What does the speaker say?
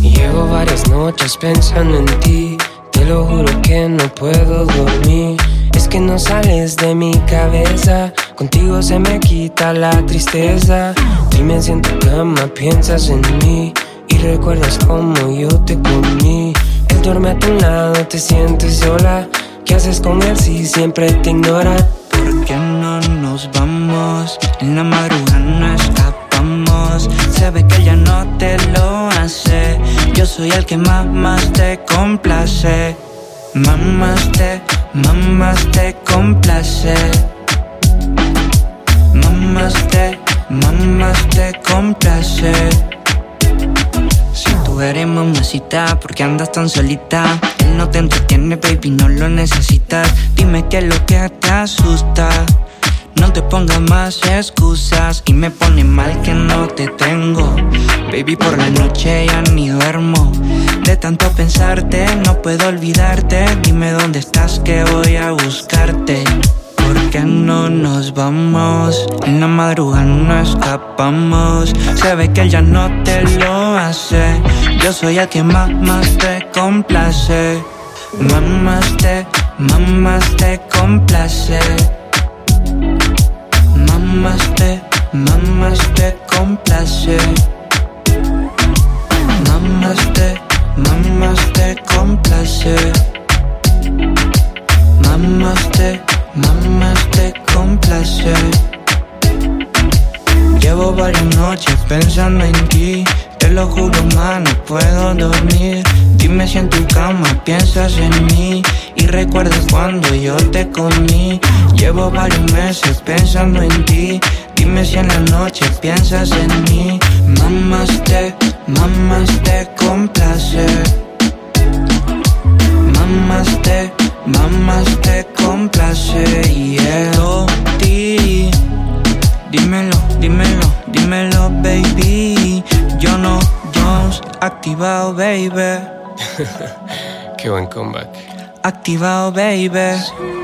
Llevo varias noches pensando en ti, te lo juro que no puedo dormir. Es que no sales de mi cabeza, contigo se me quita la tristeza. Dime si en tu cama piensas en mí y recuerdas cómo yo te comí. Él duerme a tu lado, te sientes sola. ¿Qué haces con él si siempre te ignora? ¿Por qué no nos vamos? En la madrugada no escapamos. No te lo hace. Yo soy el que más, más te complace. Mamás te, mamás te complace. Mamás te, mamás te complace. Si tú eres mamacita, ¿por qué andas tan solita? Él no te entretiene, baby, no lo necesitas. Dime qué es lo que te asusta. No te pongas más excusas y me pone mal que no te tengo. Baby, por la noche ya ni duermo. De tanto pensarte, no puedo olvidarte. Dime dónde estás que voy a buscarte. ¿Por qué no nos vamos? En la madrugada no escapamos. Se ve que ya no te lo hace. Yo soy el que más, más te complace. Mamás te, mamás te complace. Mamás te, mamás te complace. Mamás te complace. Llevo varias noches pensando en ti. Te lo juro, ma, no puedo dormir. Dime si en tu cama piensas en mí. Y recuerdas cuando yo te comí. Llevo varios meses pensando en ti. Dime si en la noche piensas en mí. Mamás te, mamás te complace. Mamás complace. Yeah. Toti, dímelo, dímelo, dímelo, baby. Yo no, Jones, activado, baby. Qué buen comeback. Activado, baby.